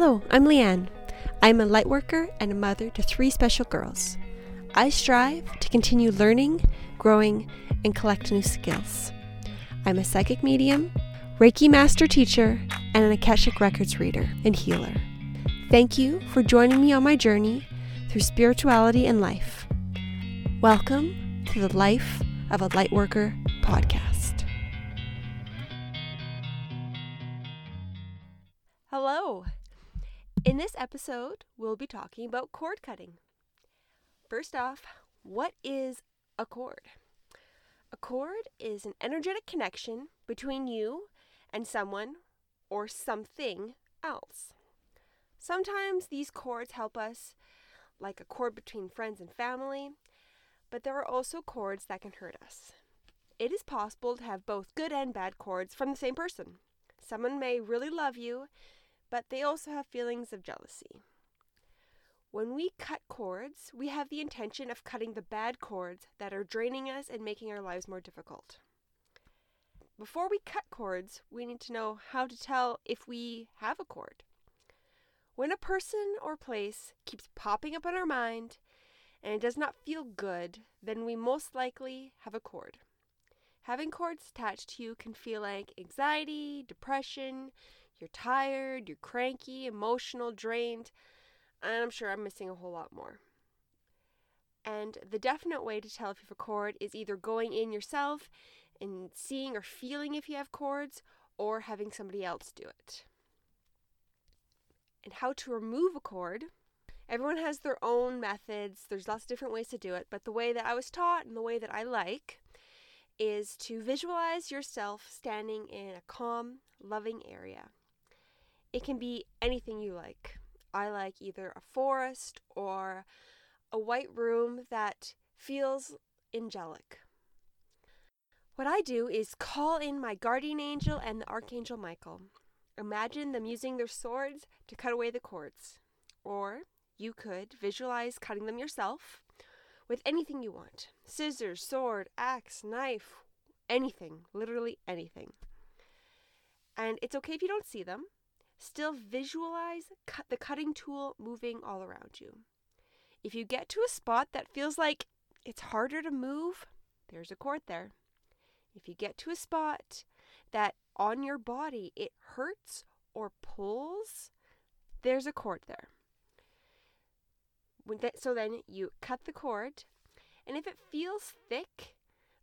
Hello, I'm Leanne. I'm a light worker and a mother to three special girls. I strive to continue learning, growing, and collect new skills. I'm a psychic medium, Reiki master teacher, and an Akashic Records reader and healer. Thank you for joining me on my journey through spirituality and life. Welcome to the Life of a Lightworker podcast. Episode, we'll be talking about cord cutting. First off, what is a cord? A cord is an energetic connection between you and someone or something else. Sometimes these cords help us, like a cord between friends and family, but there are also cords that can hurt us. It is possible to have both good and bad cords from the same person. Someone may really love you, but they also have feelings of jealousy. When we cut cords, we have the intention of cutting the bad cords that are draining us and making our lives more difficult. Before we cut cords, we need to know how to tell if we have a cord. When a person or place keeps popping up in our mind and it does not feel good, then we most likely have a cord. Having cords attached to you can feel like anxiety, depression, you're tired, you're cranky, emotional, drained, and I'm sure I'm missing a whole lot more. And the definite way to tell if you have a cord is either going in yourself and seeing or feeling if you have cords or having somebody else do it. And how to remove a cord. Everyone has their own methods. There's lots of different ways to do it, but the way that I was taught and the way that I like is to visualize yourself standing in a calm, loving area. It can be anything you like. I like either a forest or a white room that feels angelic. What I do is call in my guardian angel and the archangel Michael. Imagine them using their swords to cut away the cords. Or you could visualize cutting them yourself with anything you want scissors, sword, axe, knife, anything, literally anything. And it's okay if you don't see them. Still visualize the cutting tool moving all around you. If you get to a spot that feels like it's harder to move, there's a cord there. If you get to a spot that on your body it hurts or pulls, there's a cord there. so then you cut the cord, and if it feels thick,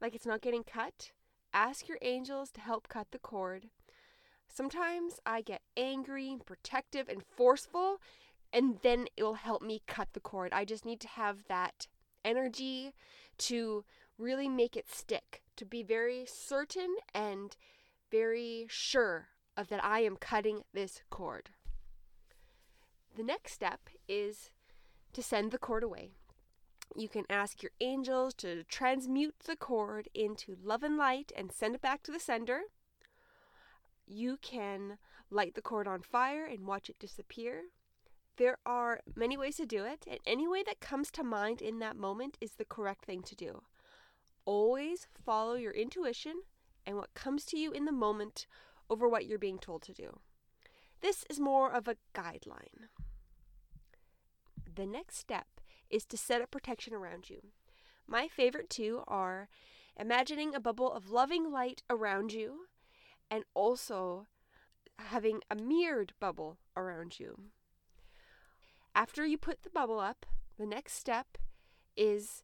like it's not getting cut, ask your angels to help cut the cord Sometimes I get angry, protective, and forceful, and then it will help me cut the cord. I just need to have that energy to really make it stick, to be very certain and very sure of that I am cutting this cord. The next step is to send the cord away. You can ask your angels to transmute the cord into love and light and send it back to the sender you can light the cord on fire and watch it disappear. There are many ways to do it, and any way that comes to mind in that moment is the correct thing to do. Always follow your intuition and what comes to you in the moment over what you're being told to do. This is more of a guideline. The next step is to set up protection around you. My favorite two are imagining a bubble of loving light around you and also having a mirrored bubble around you. After you put the bubble up, the next step is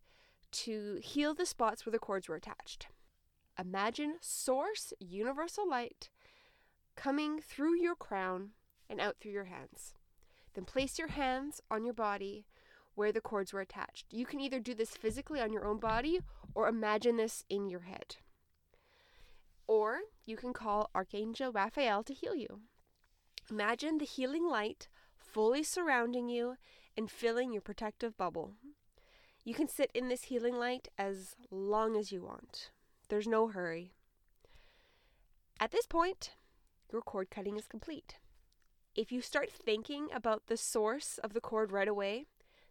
to heal the spots where the cords were attached. Imagine source universal light coming through your crown and out through your hands. Then place your hands on your body where the cords were attached. You can either do this physically on your own body or imagine this in your head. Or you can call Archangel Raphael to heal you. Imagine the healing light fully surrounding you and filling your protective bubble. You can sit in this healing light as long as you want. There's no hurry. At this point, your cord cutting is complete. If you start thinking about the source of the cord right away,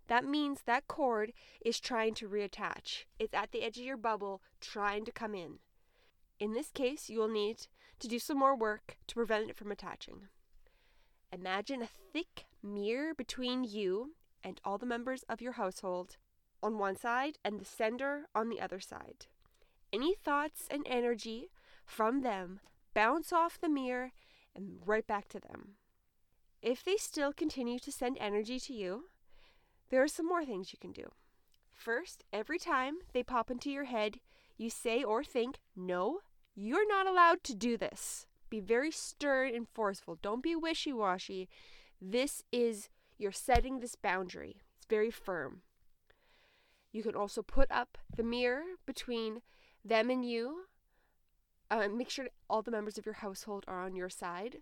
that means that cord is trying to reattach. It's at the edge of your bubble trying to come in. In this case, you will need to do some more work to prevent it from attaching. Imagine a thick mirror between you and all the members of your household on one side and the sender on the other side. Any thoughts and energy from them bounce off the mirror and right back to them. If they still continue to send energy to you, there are some more things you can do. First, every time they pop into your head, you say or think, No, you're not allowed to do this. Be very stern and forceful. Don't be wishy washy. This is, you're setting this boundary. It's very firm. You can also put up the mirror between them and you. Uh, make sure all the members of your household are on your side.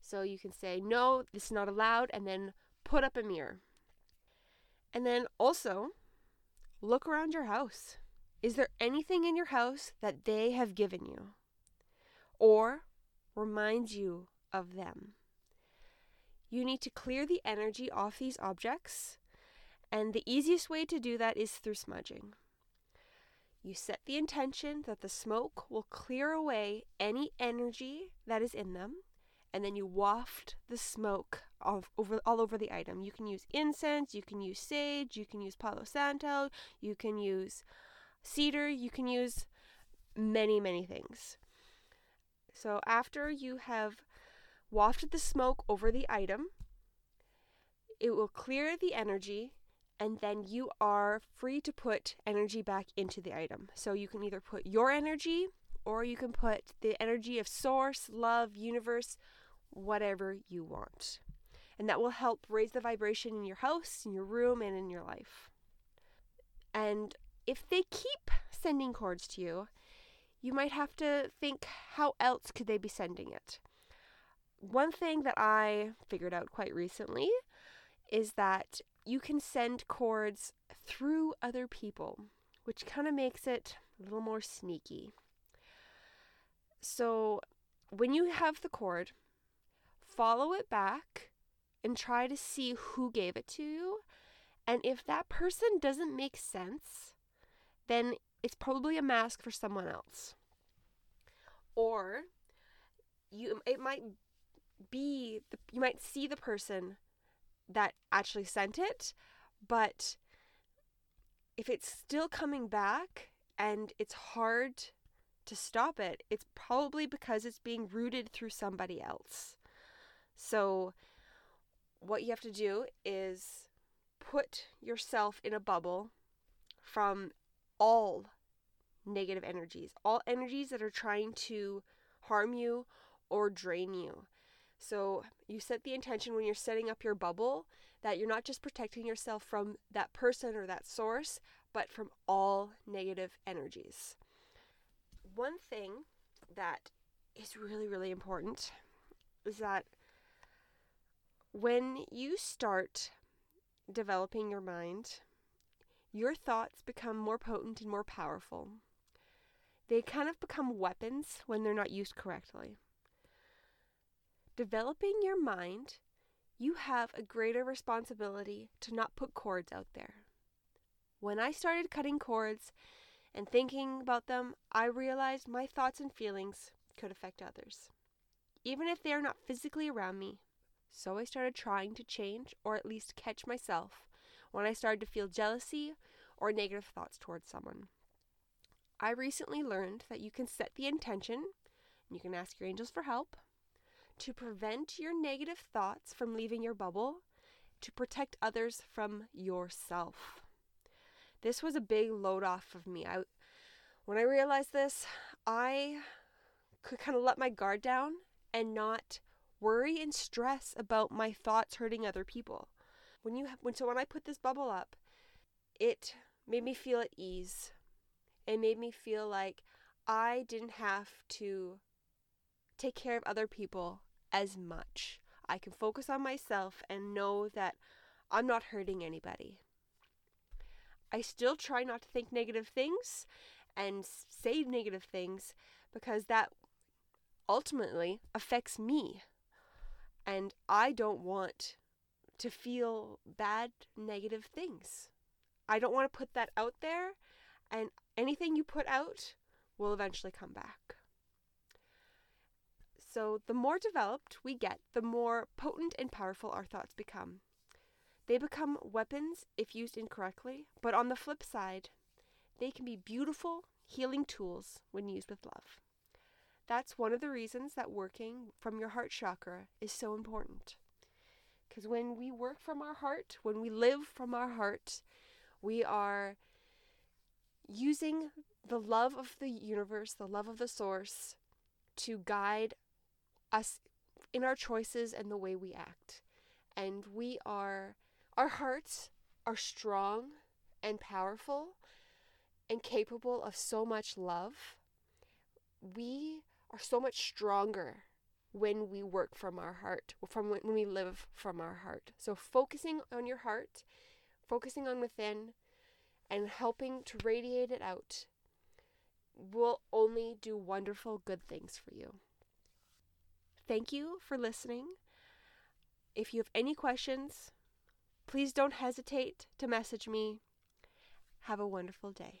So you can say, no, this is not allowed, and then put up a mirror. And then also, look around your house. Is there anything in your house that they have given you or reminds you of them? You need to clear the energy off these objects, and the easiest way to do that is through smudging. You set the intention that the smoke will clear away any energy that is in them, and then you waft the smoke of, over, all over the item. You can use incense, you can use sage, you can use Palo Santo, you can use cedar, you can use many, many things. So after you have wafted the smoke over the item, it will clear the energy and then you are free to put energy back into the item. So you can either put your energy or you can put the energy of source, love, universe, whatever you want. And that will help raise the vibration in your house, in your room, and in your life. And if they keep sending cords to you, you might have to think how else could they be sending it? One thing that I figured out quite recently is that you can send cords through other people, which kind of makes it a little more sneaky. So, when you have the cord, follow it back and try to see who gave it to you. And if that person doesn't make sense, then it's probably a mask for someone else. Or you it might be the, you might see the person that actually sent it, but if it's still coming back and it's hard to stop it, it's probably because it's being routed through somebody else. So, what you have to do is put yourself in a bubble from all negative energies, all energies that are trying to harm you or drain you. So you set the intention when you're setting up your bubble that you're not just protecting yourself from that person or that source, but from all negative energies. One thing that is really, really important is that when you start developing your mind, your thoughts become more potent and more powerful. They kind of become weapons when they're not used correctly developing your mind, you have a greater responsibility to not put cords out there. When I started cutting cords and thinking about them, I realized my thoughts and feelings could affect others, even if they are not physically around me. So I started trying to change or at least catch myself when I started to feel jealousy or negative thoughts towards someone. I recently learned that you can set the intention, and you can ask your angels for help, to prevent your negative thoughts from leaving your bubble, to protect others from yourself. This was a big load off of me. I when I realized this, I could kind of let my guard down and not worry and stress about my thoughts hurting other people. When you when so when I put this bubble up, it made me feel at ease. It made me feel like I didn't have to take care of other people as much. I can focus on myself and know that I'm not hurting anybody. I still try not to think negative things and say negative things because that ultimately affects me. And I don't want to feel bad, negative things. I don't want to put that out there, and anything you put out will eventually come back. So, the more developed we get, the more potent and powerful our thoughts become. They become weapons if used incorrectly, but on the flip side, they can be beautiful, healing tools when used with love. That's one of the reasons that working from your heart chakra is so important. Because when we work from our heart, when we live from our heart, we are using the love of the universe, the love of the source, to guide us in our choices and the way we act. And we are, our hearts are strong and powerful and capable of so much love. We are so much stronger when we work from our heart, from when we live from our heart. So focusing on your heart, focusing on within, and helping to radiate it out will only do wonderful good things for you. Thank you for listening. If you have any questions, please don't hesitate to message me. Have a wonderful day.